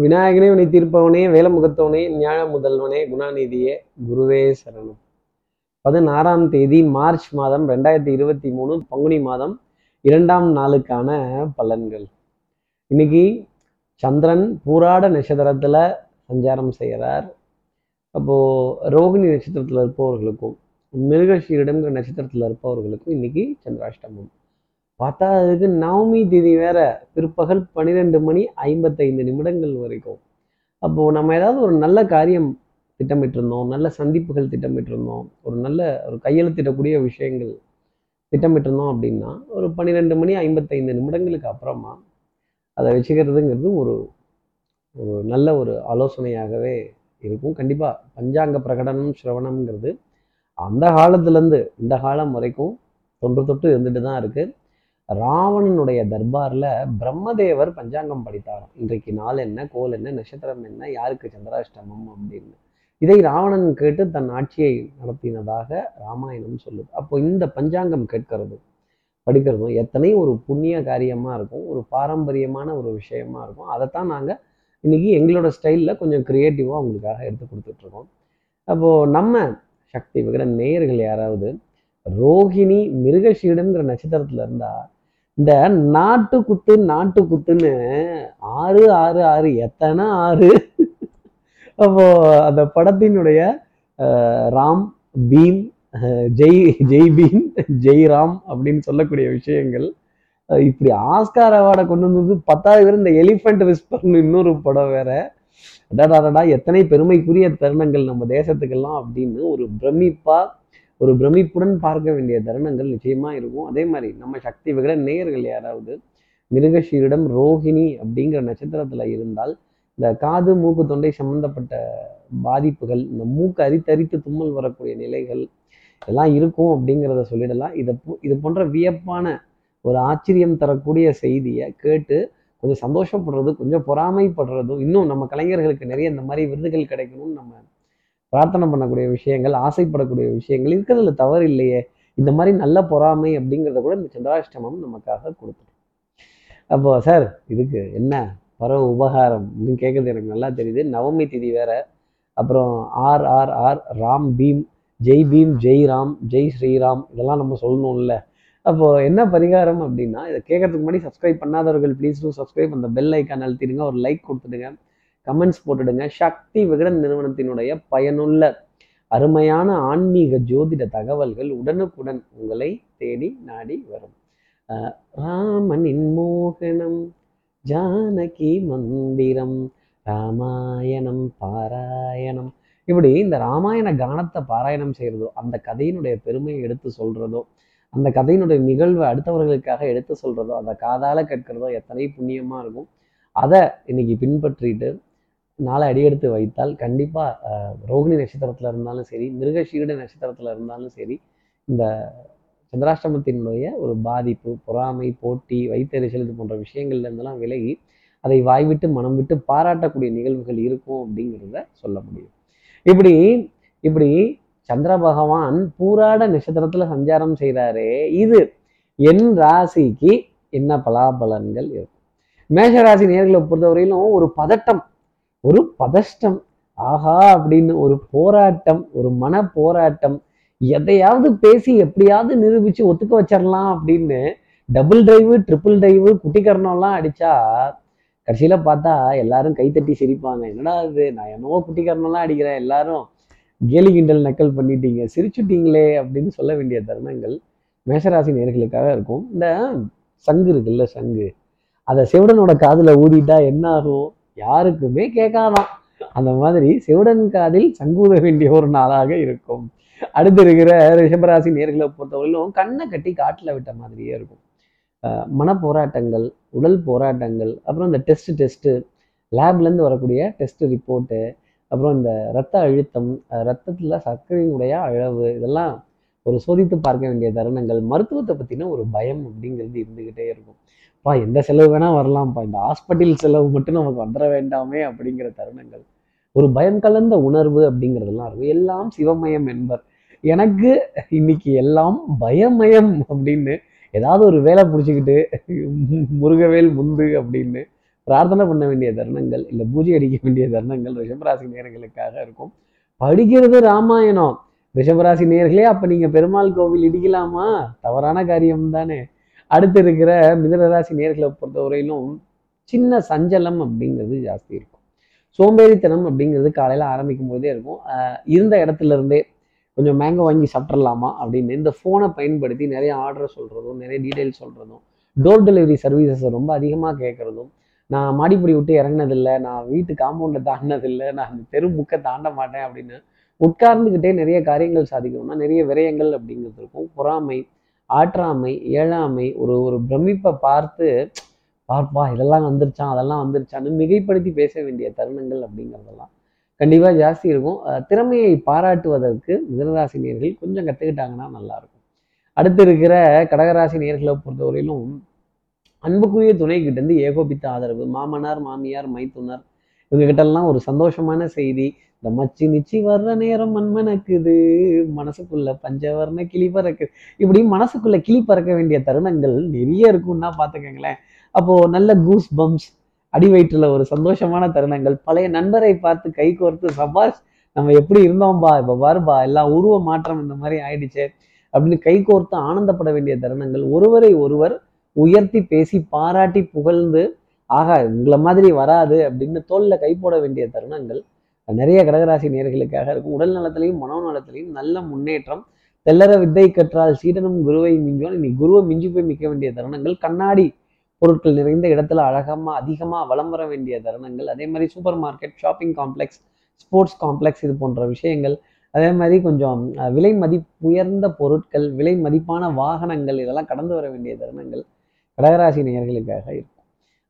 விநாயகனே உன்னை தீர்ப்பவனே வேலமுகத்தவனே ஞாழ முதல்வனே குணாநிதியே குருவே சரணம். பதினாறாம் தேதி மார்ச் மாதம் ரெண்டாயிரத்தி இருபத்தி மூணு பங்குனி மாதம் இரண்டாம் நாளுக்கான பலன்கள். இன்னைக்கு சந்திரன் பூராட நட்சத்திரத்துல சஞ்சாரம் செய்கிறார். அப்போ ரோகிணி நட்சத்திரத்தில் இருப்பவர்களுக்கும் மிருகஷீரிடம்ங்கிற நட்சத்திரத்துல இருப்பவர்களுக்கும் இன்னைக்கு சந்திராஷ்டமம். பார்த்தா அதுக்கு நவமி திதி வேற பிற்பகல் பன்னிரெண்டு மணி ஐம்பத்தைந்து நிமிடங்கள் வரைக்கும். அப்போ நம்ம ஏதாவது ஒரு நல்ல காரியம் திட்டமிட்டிருந்தோம் நல்ல சந்திப்புகள் திட்டமிட்டிருந்தோம் ஒரு நல்ல ஒரு கையெழுத்திடக்கூடிய விஷயங்கள் திட்டமிட்டிருந்தோம் அப்படின்னா ஒரு பன்னிரெண்டு மணி ஐம்பத்தைந்து நிமிடங்களுக்கு அப்புறமா அதை வச்சுக்கிறதுங்கிறது ஒரு ஒரு நல்ல ஒரு ஆலோசனையாகவே இருக்கும். கண்டிப்பாக பஞ்சாங்க பிரகடனம் சிரவணம்ங்கிறது அந்த காலத்துலேருந்து இந்த காலம் வரைக்கும் தொன்று தொட்டு இருந்துட்டு தான் இருக்குது ராவணனுடைய தர்பாரில் பிரம்மதேவர் பஞ்சாங்கம் படித்தாராம். இன்றைக்கு நாள் என்ன கோல் என்ன நட்சத்திரம் என்ன யாருக்கு சந்திராஷ்டமம் அப்படின்னு. இதை ராவணன் கேட்டு தன் ஆட்சியை நடத்தினதாக ராமாயணம் சொல்லுது. அப்போ இந்த பஞ்சாங்கம் கேட்கறதும் படிக்கிறதும் எத்தனை ஒரு புண்ணிய காரியமாக இருக்கும் ஒரு பாரம்பரியமான ஒரு விஷயமா இருக்கும். அதைத்தான் நாங்கள் இன்னைக்கு எங்களோட ஸ்டைலில் கொஞ்சம் க்ரியேட்டிவாக உங்களுக்காக எடுத்து கொடுத்துட்ருக்கோம். அப்போது நம்ம சக்தி விகிட நேயர்கள் யாராவது ரோஹிணி மிருகஷீடம்ங்கிற நட்சத்திரத்துல இருந்தால் இந்த நாட்டு குத்து நாட்டு குத்துன்னு ஆறு ஆறு ஆறு எத்தனை ஆறு? அப்போ அந்த படத்தினுடைய ராம் பீம் ஜெய் ஜெய் பீம் ஜெய் ராம் அப்படின்னு சொல்லக்கூடிய விஷயங்கள். இப்படி ஆஸ்கார் அவார்டை கொண்டு வந்தது பத்தாவது பேர் இந்த எலிஃபண்ட் விஸ்பர்னு இன்னொரு படம் வேற. அடாடாடா எத்தனை பெருமைக்குரிய தருணங்கள் நம்ம தேசத்துக்கெல்லாம் அப்படின்னு ஒரு பிரமிப்பா ஒரு பிரமிப்புடன் பார்க்க வேண்டிய தருணங்கள் நிச்சயமா இருக்கும். அதே மாதிரி நம்ம சக்தி விகிட நேயர்கள் யாராவது மிருகஷீரிடம் ரோஹிணி அப்படிங்கிற நட்சத்திரத்துல இருந்தால் இந்த காது மூக்கு தொண்டை சம்பந்தப்பட்ட பாதிப்புகள் இந்த மூக்கு அரித்தரித்து தும்மல் வரக்கூடிய நிலைகள் எல்லாம் இருக்கும் அப்படிங்கிறத சொல்லிடலாம். இதை போ- இது போன்ற வியப்பான ஒரு ஆச்சரியம் தரக்கூடிய செய்தியை கேட்டு கொஞ்சம் சந்தோஷப்படுறது கொஞ்சம் பொறாமைப்படுறதும் இன்னும் நம்ம கலைஞர்களுக்கு நிறைய இந்த மாதிரி விருதுகள் கிடைக்கணும்னு நம்ம பிரார்த்தனை பண்ணக்கூடிய விஷயங்கள் ஆசைப்படக்கூடிய விஷயங்கள் இருக்கிறதுல தவறு இல்லையே இந்த மாதிரி நல்ல பொறாமை அப்படிங்கிறத கூட இந்த சந்திராஷ்டமம் நமக்காக கொடுத்துடும். அப்போ சார் இதுக்கு என்ன? பரவ உபகாரம். அப்படின்னு கேட்குறது எனக்கு நல்லா தெரியுது. நவமி திதி வேற. அப்புறம் R R R Ram beam. Jai beam Jai Ram Jai Sriram. இதெல்லாம் நம்ம சொல்லணும்ல. அப்போ என்ன பரிகாரம் அப்படின்னா இதை கேட்கறதுக்கு முன்னாடி சப்ஸ்கிரைப் பண்ணாதவர்கள் ப்ளீஸ் டூ சப்ஸ்கிரைப் அந்த பெல் ஐக்கான் அழுத்திடுங்க. ஒரு லைக் கொடுத்துடுங்க. கமெண்ட்ஸ் போட்டுடுங்க. சக்தி விகடன் நிறுவனத்தினுடைய பயனுள்ள அருமையான ஆன்மீக ஜோதிட தகவல்கள் உடனுக்குடன் உங்களை தேடி நாடி வரும். ராமனின் மோகனம் ஜானகி மந்திரம் ராமாயணம் பாராயணம். இப்படி இந்த ராமாயண கானத்தை பாராயணம் செய்கிறதோ அந்த கதையினுடைய பெருமையை எடுத்து சொல்றதோ அந்த கதையினுடைய நிகழ்வை அடுத்தவர்களுக்காக எடுத்து சொல்கிறதோ அதை காதால் கேட்கிறதோ எத்தனை புண்ணியமாக இருக்கும். அதை இன்னைக்கு பின்பற்றிட்டு நாளை அடியெடுத்து வைத்தால் கண்டிப்பாக ரோகிணி நட்சத்திரத்தில் இருந்தாலும் சரி மிருகஷீட நட்சத்திரத்தில் இருந்தாலும் சரி இந்த சந்திராஷ்டமத்தினுடைய ஒரு பாதிப்பு பொறாமை போட்டி வைத்தறிச்சல் இது போன்ற விஷயங்கள்ல இருந்தெல்லாம் விலகி அதை வாய்விட்டு மனம் விட்டு பாராட்டக்கூடிய நிகழ்வுகள் இருக்கும் அப்படிங்கிறத சொல்ல முடியும். இப்படி இப்படி சந்திர பகவான் பூராட நட்சத்திரத்துல சஞ்சாரம் செய்கிறாரே இது என் ராசிக்கு என்ன பலாபலன்கள் இருக்கும்? மேஷ ராசி நேர்களை பொறுத்தவரையிலும் ஒரு பதட்டம் ஒரு பதஷ்டம். ஆஹா அப்படின்னு ஒரு போராட்டம் ஒரு மன போராட்டம் எதையாவது பேசி எப்படியாவது நிரூபிச்சு ஒத்துக்க வச்சிடலாம் அப்படின்னு டபுள் டிரைவு ட்ரிபிள் டிரைவு குட்டிக்கரணம்லாம் அடிச்சா கடைசியில பார்த்தா எல்லாரும் கைத்தட்டி சிரிப்பாங்க. என்னடா இது? நான் என்னவோ குட்டிக்கரணம்லாம் அடிக்கிறேன். எல்லாரும் கேலி கிண்டல் நக்கல் பண்ணிட்டீங்க. சிரிச்சுட்டீங்களே அப்படின்னு சொல்ல வேண்டிய தருணங்கள் மேஷராசி நேர்களுக்காக இருக்கும். இந்த சங்கு இருக்குல்ல சங்கு. அதை சிவடனோட காதில் ஊதிட்டா என்ன ஆகும் யாருக்குமே கேட்காதான். அந்த மாதிரி செவிடன் காதில் சங்கூத வேண்டிய ஒரு நாளாக இருக்கும். அடுத்து இருக்கிற ரிஷபராசி நேர்களை பொறுத்தவரையிலும் கண்ணை கட்டி காட்டில் விட்ட மாதிரியே இருக்கும். மன போராட்டங்கள் உடல் போராட்டங்கள் அப்புறம் இந்த டெஸ்ட் டெஸ்ட்டு லேப்லேருந்து வரக்கூடிய டெஸ்ட் ரிப்போர்ட்டு அப்புறம் இந்த ரத்த அழுத்தம் ரத்தத்தில் சர்க்கரையினுடைய அளவு இதெல்லாம் ஒரு சோதித்து பார்க்க வேண்டிய தருணங்கள் மருத்துவத்தை பற்றின ஒரு பயம் அப்படிங்கிறது இருந்துக்கிட்டே இருக்கும். பா எந்த செலவு வேணால் வரலாம்ப்பா. இந்த ஹாஸ்பிட்டல் செலவு மட்டும் நமக்கு வந்துட வேண்டாமே அப்படிங்கிற தருணங்கள். ஒரு பயம் கலந்த உணர்வு அப்படிங்கிறதெல்லாம் இருக்கும். எல்லாம் சிவமயம் என்பர். எனக்கு இன்னைக்கு எல்லாம் பயமயம் அப்படின்னு ஏதாவது ஒரு வேலை பிடிச்சிக்கிட்டு முருகவேல் முந்து அப்படின்னு பிரார்த்தனை பண்ண வேண்டிய தருணங்கள் இல்லை பூஜை அடிக்க வேண்டிய தருணங்கள் ரிஷபராசி நேர்களுக்காக இருக்கும். படிக்கிறது ராமாயணம். ரிஷபராசி நேர்களே அப்ப நீங்க பெருமாள் கோவில் இடிக்கலாமா? தவறான காரியம் தானே. அடுத்து இருக்கிற மிதனராசி நேர்களை பொறுத்தவரையிலும் சின்ன சஞ்சலம் அப்படிங்கிறது ஜாஸ்தி இருக்கும். சோம்பேறித்தனம் அப்படிங்கிறது காலையில் ஆரம்பிக்கும் போதே இருக்கும். இருந்த இடத்துல இருந்தே கொஞ்சம் மேங்கோ வாங்கி சாப்பிட்றலாமா அப்படின்னு இந்த ஃபோனை பயன்படுத்தி நிறைய ஆர்டர் சொல்கிறதும் நிறைய டீட்டெயில் சொல்கிறதும் டோர் டெலிவரி சர்வீசஸை ரொம்ப அதிகமாக கேட்குறதும் நான் மாடிப்படி விட்டு இறங்கினதில்லை நான் வீட்டு காம்பவுண்டை தாண்டினதில்லை நான் அந்த தெரு முக்கை தாண்ட மாட்டேன் அப்படின்னு உட்கார்ந்துக்கிட்டே நிறைய காரியங்கள் சாதிக்கணும்னா நிறைய விரயங்கள் அப்படிங்கிறது இருக்கும். பொறாமை ஆற்றாமை ஏழாமை ஒரு ஒரு பிரமிப்பை பார்த்து பார்ப்பா இதெல்லாம் வந்துருச்சான் அதெல்லாம் வந்துருச்சான்னு மிகைப்படுத்தி பேச வேண்டிய தருணங்கள் அப்படிங்கிறதெல்லாம். கண்டிப்பாக ஜாஸ்தி இருக்கும். திறமையை பாராட்டுவதற்கு மிதனராசி நேர்கள் கொஞ்சம் கற்றுக்கிட்டாங்கன்னா நல்லா இருக்கும் அடுத்து இருக்கிற கடகராசி நேர்களை பொறுத்தவரையிலும் அன்புக்குரிய துணைக்கிட்டேருந்து இருந்து ஏகோபித்த ஆதரவு மாமனார் மாமியார் மைத்துனர் இவங்ககிட்டெல்லாம் எல்லாம் ஒரு சந்தோஷமான செய்தி இந்த மச்சி நிச்சி வர்ற நேரம் மண்மணக்குது. மனசுக்குள்ள பஞ்சவர்ண கிளி பறக்குது. இப்படி மனசுக்குள்ள கிளி பறக்க வேண்டிய தருணங்கள் நிறைய இருக்கும்னா பார்த்துக்கங்களேன். அப்போ நல்ல கூஸ் பம்ப்ஸ் அடி வயிற்றுல ஒரு சந்தோஷமான தருணங்கள் பழைய நண்பரை பார்த்து கை கோர்த்து சபாஷ் நம்ம எப்படி இருந்தோம்பா இப்போ வருபா எல்லாம் உருவ மாற்றம் இந்த மாதிரி ஆயிடுச்சு அப்படின்னு கை கோர்த்து ஆனந்தப்பட வேண்டிய தருணங்கள். ஒருவரை ஒருவர் உயர்த்தி பேசி பாராட்டி புகழ்ந்து ஆகா உங்களை மாதிரி வராது அப்படின்னு தோல்ல கை போட வேண்டிய தருணங்கள். நிறைய கடகராசி நேர்களுக்காக இருக்கும். உடல் நலத்திலையும் மனோநலத்திலையும் நல்ல முன்னேற்றம். தெல்லற வித்தை கற்றால் சீடனும் குருவை மிஞ்சோம் இனி குருவை மிஞ்சி போய் மிக்க வேண்டிய தருணங்கள். கண்ணாடி பொருட்கள் நிறைந்த இடத்துல அழகமாக அதிகமாக வலம் வர வேண்டிய தருணங்கள். அதே மாதிரி supermarket shopping complex sports complex இது போன்ற விஷயங்கள். அதே மாதிரி கொஞ்சம் விலை மதிப்பு உயர்ந்த பொருட்கள் விலை மதிப்பான வாகனங்கள் இதெல்லாம் கடந்து வர வேண்டிய தருணங்கள் கடகராசி நேயர்களுக்காக இருக்கும்.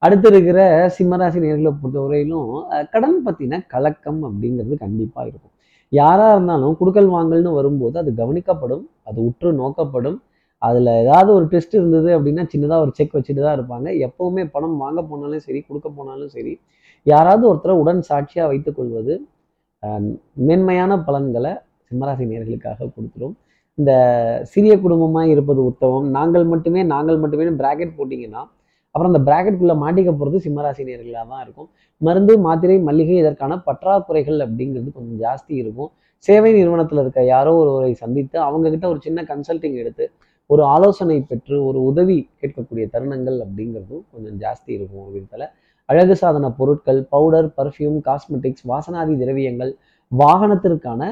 அடுத்து இருக்கிற சிம்மராசி நேர்களை பொறுத்தவரையிலும் கடன் பற்றின கலக்கம் அப்படிங்கிறது கண்டிப்பாக இருக்கும். யாராக இருந்தாலும் குடுக்கல் வாங்கல்னு வரும்போது அது கவனிக்கப்படும் அது உற்று நோக்கப்படும். அதில் ஏதாவது ஒரு டெஸ்ட் இருந்தது அப்படின்னா சின்னதாக ஒரு செக் வச்சுட்டு தான் இருப்பாங்க. எப்போவுமே பணம் வாங்க போனாலும் சரி கொடுக்க போனாலும் சரி யாராவது ஒருத்தரை உடன் சாட்சியாக வைத்துக்கொள்வது மேன்மையான பலன்களை சிம்மராசி நேர்களுக்காக கொடுத்துரும். இந்த சிறிய குடும்பமாக இருப்பது உத்தமம். நாங்கள் மட்டுமே நாங்கள் மட்டுமே பிராக்கெட் போட்டிங்கன்னா அப்புறம் அந்த பிராக்கெட்டுக்குள்ளே மாட்டிக்க போகிறது சிம்மராசி நேர்களாக தான் இருக்கும். மருந்து மாத்திரை மல்லிகை இதற்கான பற்றாக்குறைகள் அப்படிங்கிறது கொஞ்சம் ஜாஸ்தி இருக்கும். சேவை நிறுவனத்தில் இருக்க யாரோ ஒருவரை சந்தித்து அவங்கக்கிட்ட ஒரு சின்ன கன்சல்டிங் எடுத்து ஒரு ஆலோசனை பெற்று ஒரு உதவி கேட்கக்கூடிய தருணங்கள் அப்படிங்கிறதும் கொஞ்சம் ஜாஸ்தி இருக்கும் ஒரு விதத்தில். அழகு சாதன பொருட்கள் பவுடர் பர்ஃப்யூம் காஸ்மெட்டிக்ஸ் வாசனாதி திரவியங்கள் வாகனத்திற்கான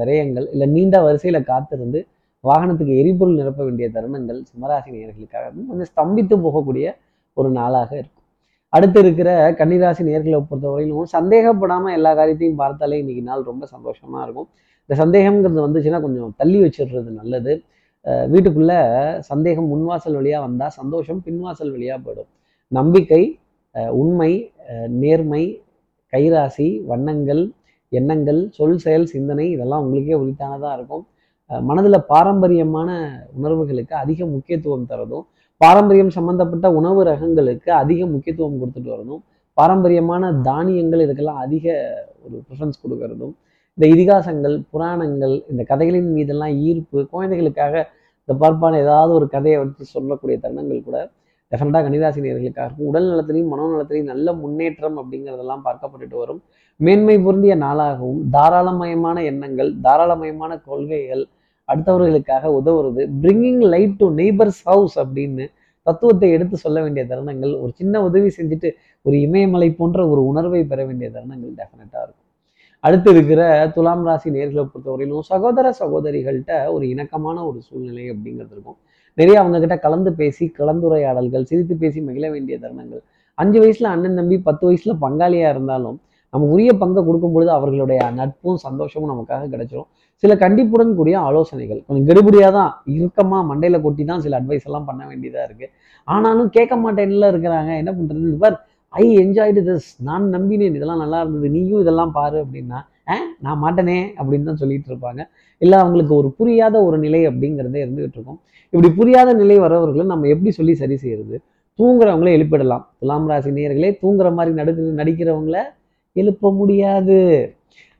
விரயங்கள் இல்லை நீண்ட வரிசையில் காத்திருந்து வாகனத்துக்கு எரிபொருள் நிரப்ப வேண்டிய தருணங்கள் சிம்மராசி நேர்களுக்காக கொஞ்சம் ஸ்தம்பித்து போகக்கூடிய ஒரு நாளாக இருக்கும். அடுத்து இருக்கிற கன்னிராசி நேர்களை பொறுத்தவரையிலும் சந்தேகப்படாமல் எல்லா காரியத்தையும் பார்த்தாலே இன்னைக்கு நாள் ரொம்ப சந்தோஷமாக இருக்கும். இந்த சந்தேகம்ங்கிறது வந்துச்சுன்னா கொஞ்சம் தள்ளி வச்சிடுறது நல்லது. வீட்டுக்குள்ளே வீட்டுக்குள்ள சந்தேகம் முன்வாசல் வழியாக வந்தால் சந்தோஷம் பின்வாசல் வழியாக போயிடும். நம்பிக்கை உண்மை நேர்மை கைராசி வண்ணங்கள் எண்ணங்கள் சொல் செயல் சிந்தனை இதெல்லாம் உங்களுக்கே உரித்தானதாக இருக்கும். மனதில் பாரம்பரியமான உணர்வுகளுக்கு அதிக முக்கியத்துவம் தரதும் பாரம்பரியம் சம்பந்தப்பட்ட உணவு ரகங்களுக்கு அதிக முக்கியத்துவம் கொடுத்துட்டு வரணும் பாரம்பரியமான தானியங்கள் இதுக்கெல்லாம் அதிக ஒரு ப்ரிஃபரன்ஸ் கொடுக்கறதும் இந்த இதிகாசங்கள் புராணங்கள் இந்த கதைகளின் மீதெல்லாம் ஈர்ப்பு குழந்தைகளுக்காக இந்த பார்ப்பான ஏதாவது ஒரு கதையை வச்சு சொல்லக்கூடிய தருணங்கள் கூட டெஃபினட்டாக கன்னிராசி நேர்களுக்காக இருக்கும் உடல் நலத்திலையும் மனோநலத்திலையும் நல்ல முன்னேற்றம் அப்படிங்கிறதெல்லாம் பார்க்கப்பட்டுட்டு வரும். மேன்மை பொருந்திய நாளாகவும் தாராளமயமான எண்ணங்கள் தாராளமயமான கொள்கைகள் அடுத்தவர்களுக்காக உதவுறது bringing light to neighbours house அப்படின்னு தத்துவத்தை எடுத்து சொல்ல வேண்டிய தருணங்கள் ஒரு சின்ன உதவி செஞ்சுட்டு ஒரு இமயமலை போன்ற ஒரு உணர்வை பெற வேண்டிய தருணங்கள் டெஃபினட்டாக இருக்கும். அடுத்து இருக்கிற துலாம் ராசி நேர்களை பொறுத்தவரையிலும் சகோதர சகோதரிகள்கிட்ட ஒரு இணக்கமான ஒரு சூழ்நிலை அப்படிங்கிறது இருக்கும். நிறைய அவங்க கிட்ட கலந்து பேசி கலந்துரையாடல்கள் சிரித்து பேசி மகிழ வேண்டிய தருணங்கள். அஞ்சு வயசுல அண்ணன் தம்பி பத்து வயசுல பங்காளியா இருந்தாலும் நம்ம உரிய பங்கை கொடுக்கும் பொழுது அவர்களுடைய நட்பும் சந்தோஷமும் நமக்காக கிடைச்சிடும் சில கண்டிப்புடன் கூடிய ஆலோசனைகள் கொஞ்சம் கெடுபடியாக தான் இறுக்கமாக மண்டையில் கொட்டி தான் சில அட்வைஸ் எல்லாம் பண்ண வேண்டியதாக இருக்குது ஆனாலும் கேட்க மாட்டேன்ல இருக்கிறாங்க என்ன பண்ணுறது பார் ஐ என்ஜாய்டு திஸ் நான் நம்பினேன். இதெல்லாம் நல்லா இருந்தது. நீயும் இதெல்லாம் பாரு அப்படின்னா ஆ நான் மாட்டேனே அப்படின்னு தான் சொல்லிட்டு இருப்பாங்க. இல்லை அவங்களுக்கு ஒரு புரியாத ஒரு நிலை அப்படிங்கிறதே இருந்துகிட்டு இருக்கும். இப்படி புரியாத நிலை வரவர்களை நம்ம எப்படி சொல்லி சரி செய்யறது? தூங்குறவங்களே எழுப்பிடலாம். துலாம் ராசி நேயர்களே தூங்குற மாதிரி நடு நடிக்கிறவங்கள எழுப்ப முடியாது.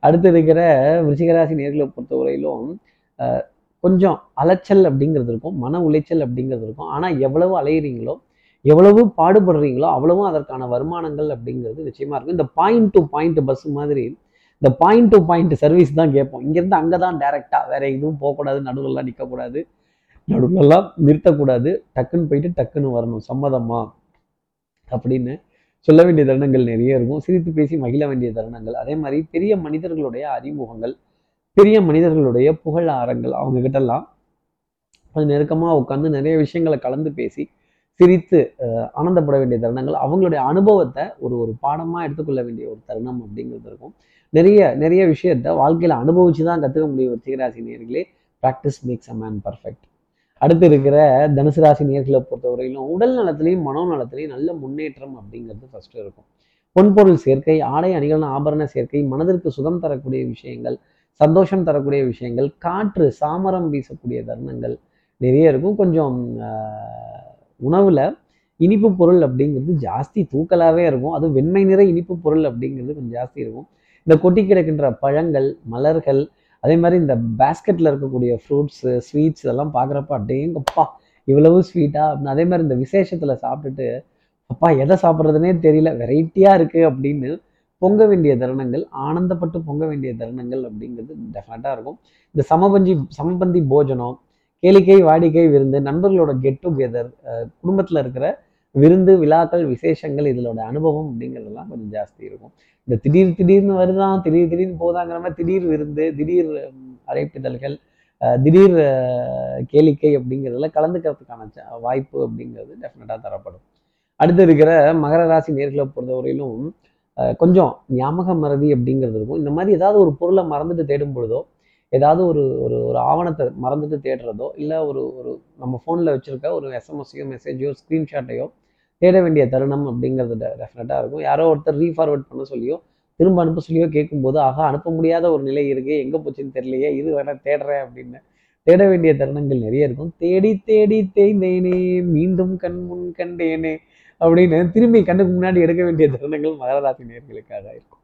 அடுத்து இருக்கிற விருச்சிகராசி நேர்களை பொறுத்தவரையிலும் கொஞ்சம் அலைச்சல் அப்படிங்கிறது இருக்கும் மன உளைச்சல் அப்படிங்கிறது இருக்கும். ஆனால் எவ்வளவு அலையிறீங்களோ எவ்வளவு பாடுபடுறீங்களோ அவ்வளவும் அதற்கான வருமானங்கள் அப்படிங்கிறது நிச்சயமாக இருக்கும். இந்த பாயிண்ட் டு பாயிண்ட் பஸ் மாதிரி இந்த பாயிண்ட் டு பாயிண்ட் சர்வீஸ் தான் கேட்போம். இங்கேருந்து அங்கே தான் டேரெக்டாக வேற எதுவும் போகக்கூடாது நடுவில்லாம் நிற்கக்கூடாது நடுவில்லாம் நிறுத்தக்கூடாது. டக்குன்னு போயிட்டு டக்குன்னு வரணும் சம்மதமா? அப்படின்னு சொல்ல வேண்டிய தருணங்கள் நிறைய இருக்கும். சிரித்து பேசி மகிழ வேண்டிய தருணங்கள். அதே மாதிரி பெரிய மனிதர்களுடைய அறிமுகங்கள் பெரிய மனிதர்களுடைய புகழ் ஆரங்கள் அவங்க கிட்டலாம். கொஞ்சம் நெருக்கமாக உட்காந்து நிறைய விஷயங்களை கலந்து பேசி சிரித்து ஆனந்தப்பட வேண்டிய தருணங்கள். அவங்களுடைய அனுபவத்தை ஒரு ஒரு பாடமாக எடுத்துக்கொள்ள வேண்டிய ஒரு தருணம் அப்படிங்கிறது இருக்கும். நிறைய நிறைய விஷயத்த வாழ்க்கையில் அனுபவிச்சு தான் கற்றுக்க முடியும். ரிச்சிகராசி நேர்களே practice makes a man perfect அடுத்து இருக்கிற தனுசு ராசி நேர்களை பொறுத்தவரையிலும் உடல் நலத்திலையும் மனோ நலத்திலையும் நல்ல முன்னேற்றம் அப்படிங்கிறது ஃபர்ஸ்ட் இருக்கும். பொன்பொருள் சேர்க்கை ஆடை அணிகள் ஆபரண சேர்க்கை மனதிற்கு சுகம் தரக்கூடிய விஷயங்கள் சந்தோஷம் தரக்கூடிய விஷயங்கள் காற்று சாமரம் வீசக்கூடிய தருணங்கள் நிறைய இருக்கும். கொஞ்சம் உணவில் உணவுல இனிப்பு பொருள் அப்படிங்கிறது ஜாஸ்தி தூக்கலாகவே இருக்கும். அது வெண்மை நிற இனிப்பு பொருள் அப்படிங்கிறது கொஞ்சம் ஜாஸ்தி இருக்கும். இந்த கொட்டி கிடக்கின்ற பழங்கள் மலர்கள் அதே மாதிரி இந்த பேஸ்கெட்டில் இருக்கக்கூடிய ஃப்ரூட்ஸு ஸ்வீட்ஸ் இதெல்லாம் பார்க்குறப்ப அடேங்கப்பா இவ்வளவு ஸ்வீட்டா அப்படின்னு. அதே மாதிரி இந்த விசேஷத்தில் சாப்பிட்டுட்டு அப்பா எதை சாப்பிட்றதுனே தெரியல. வெரைட்டியாக இருக்குது அப்படின்னு பொங்க வேண்டிய தருணங்கள் ஆனந்தப்பட்டு பொங்க வேண்டிய தருணங்கள் அப்படிங்கிறது டெஃபினட்டாக இருக்கும். இந்த சமபஞ்சி சமபந்தி போஜனம் கேளிக்கை வாடிக்கை விருந்து நண்பர்களோட கெட் டுகெதர் குடும்பத்தில் இருக்கிற விருந்து விழாக்கள் விசேஷங்கள் இதோட அனுபவம் அப்படிங்கிறதெல்லாம் கொஞ்சம் ஜாஸ்தி இருக்கும். இந்த திடீர் திடீர்னு வருதான் திடீர் திடீர்னு போதாங்கிற மாதிரி திடீர் விருந்து திடீர் உம், அழைப்பிதழ்கள் திடீர் கேளிக்கை அப்படிங்கிறதுல கலந்துக்கிறதுக்கான வாய்ப்பு அப்படிங்கிறது டெஃபினட்டாக தரப்படும். அடுத்து இருக்கிற மகர ராசி நேர்களை பொறுத்தவரையிலும் கொஞ்சம் ஞாபக மறதி அப்படிங்கிறது இருக்கும். இந்த மாதிரி ஏதாவது ஒரு பொருளை மறந்துட்டு தேடும் பொழுதோ ஏதாவது ஒரு ஒரு ஒரு ஆவணத்தை மறந்துட்டு தேடுறதோ இல்லை ஒரு ஒரு நம்ம ஃபோனில் வச்சுருக்க ஒரு எஸ்எம்எஸ்ஸையோ மெசேஜோ ஸ்க்ரீன்ஷாட்டையோ தேட வேண்டிய தருணம் அப்படிங்கிறது டெஃபினட்டாக இருக்கும். யாரோ ஒருத்தர் ரீஃபார்வர்ட் பண்ண சொல்லியோ திரும்ப அனுப்ப சொல்லியோ கேட்கும்போது ஆகா அனுப்ப முடியாத ஒரு நிலை இருக்கே எங்கே போச்சுன்னு தெரியலையே இது வேணால் தேடுறேன் அப்படின்னு தேட வேண்டிய தருணங்கள் நிறைய இருக்கும். தேடி தேடி தேய்ந்தேனே மீண்டும் கண் முன் கண்டேனே அப்படின்னு திரும்பி கண்ணுக்கு முன்னாடி எடுக்க வேண்டிய தருணங்கள் மகராசி நேர்களுக்காக இருக்கும்.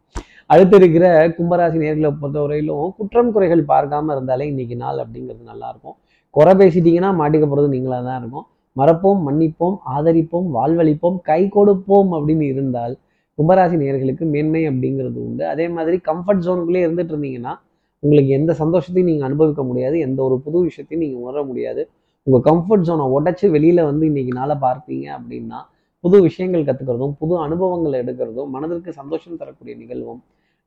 அடுத்து இருக்கிற கும்பராசி நேர்களை பொறுத்தவரையிலும் குற்றம் குறைகள் பார்க்காம இருந்தாலே இன்னைக்கு நாள் அப்படிங்கிறது நல்லா இருக்கும் குறை பேசிட்டீங்கன்னா மாட்டிக்க போகிறது நீங்களாக தான் இருக்கும். மறப்போம் மன்னிப்போம் ஆதரிப்போம் வாழ்வழிப்போம் கை கொடுப்போம் அப்படின்னு இருந்தால் கும்பராசி நேர்களுக்கு மேன்மை அப்படிங்கிறது உண்டு. அதே மாதிரி கம்ஃபர்ட் ஜோனுக்குள்ளே இருந்துட்டு இருந்தீங்கன்னா உங்களுக்கு எந்த சந்தோஷத்தையும் நீங்கள் அனுபவிக்க முடியாது. எந்த ஒரு புது விஷயத்தையும் நீங்கள் உணர முடியாது. உங்கள் கம்ஃபர்ட் ஜோனை உடச்சி வெளியில் வந்து இன்னைக்கு நாளை பார்த்தீங்க அப்படின்னா புது விஷயங்கள் கற்றுக்கிறதும் புது அனுபவங்களை எடுக்கிறதும் மனதிற்கு சந்தோஷம் தரக்கூடிய நிகழ்வும்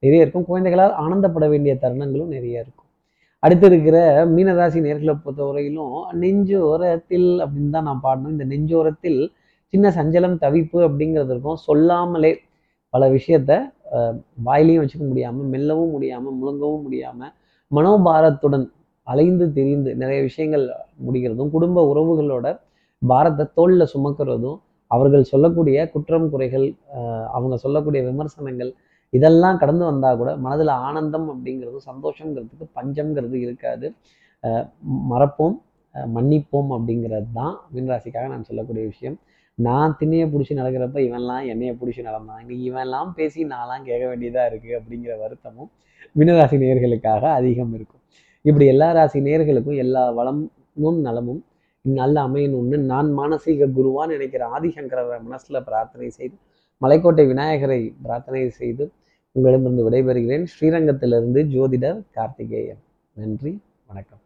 நிறைய இருக்கும். குழந்தைகளால் ஆனந்தப்பட வேண்டிய தருணங்களும் நிறைய இருக்கும். அடுத்து இருக்கிற மீனராசி நேர்களை பொறுத்தவரையிலும் நெஞ்சோரத்தில் அப்படின்னு தான் நான் பாடணும். இந்த நெஞ்சோரத்தில் சின்ன சஞ்சலம் தவிப்பு அப்படிங்கிறது இருக்கும். சொல்லாமலே பல விஷயத்த வாயிலையும் வச்சுக்க முடியாமல் மெல்லவும் முடியாமல் முழுங்கவும் முடியாமல் மனோபாரத்துடன் அலைந்து திரிந்து நிறைய விஷயங்கள் முடிகிறதும் குடும்ப உறவுகளோட பாரத்தை தோளில் சுமக்கிறதும் அவர்கள் சொல்லக்கூடிய குற்றம் குறைகள் அவங்க சொல்லக்கூடிய விமர்சனங்கள் இதெல்லாம் கடந்து வந்தால் கூட மனதில் ஆனந்தம் அப்படிங்கிறது சந்தோஷங்கிறதுக்கு பஞ்சம்ங்கிறது இருக்காது. மறப்போம் மன்னிப்போம் அப்படிங்கிறது தான் மீனராசிக்காக நான் சொல்லக்கூடிய விஷயம். நான் திண்ணையை பிடிச்சி நடக்கிறப்ப இவன்லாம் என்னையை பிடிச்சி நடந்தான். இன்னைக்கு இவன்லாம் பேசி நான்லாம் கேட்க வேண்டியதாக இருக்கு அப்படிங்கிற வருத்தமும் மீனராசி நேயர்களுக்காக அதிகம் இருக்கும். இப்படி எல்லா ராசி நேயர்களுக்கும் எல்லா வளமும் நலமும் நல்ல அமையணும்னு நான் மானசீக குருவான்னு நினைக்கிற ஆதிசங்கரரை மனசில் பிரார்த்தனை செய்து மலைக்கோட்டை விநாயகரை பிரார்த்தனை செய்து உங்களிடமிருந்து விடைபெறுகிறேன். ஸ்ரீரங்கத்திலிருந்து ஜோதிடர் கார்த்திகேயன். நன்றி வணக்கம்.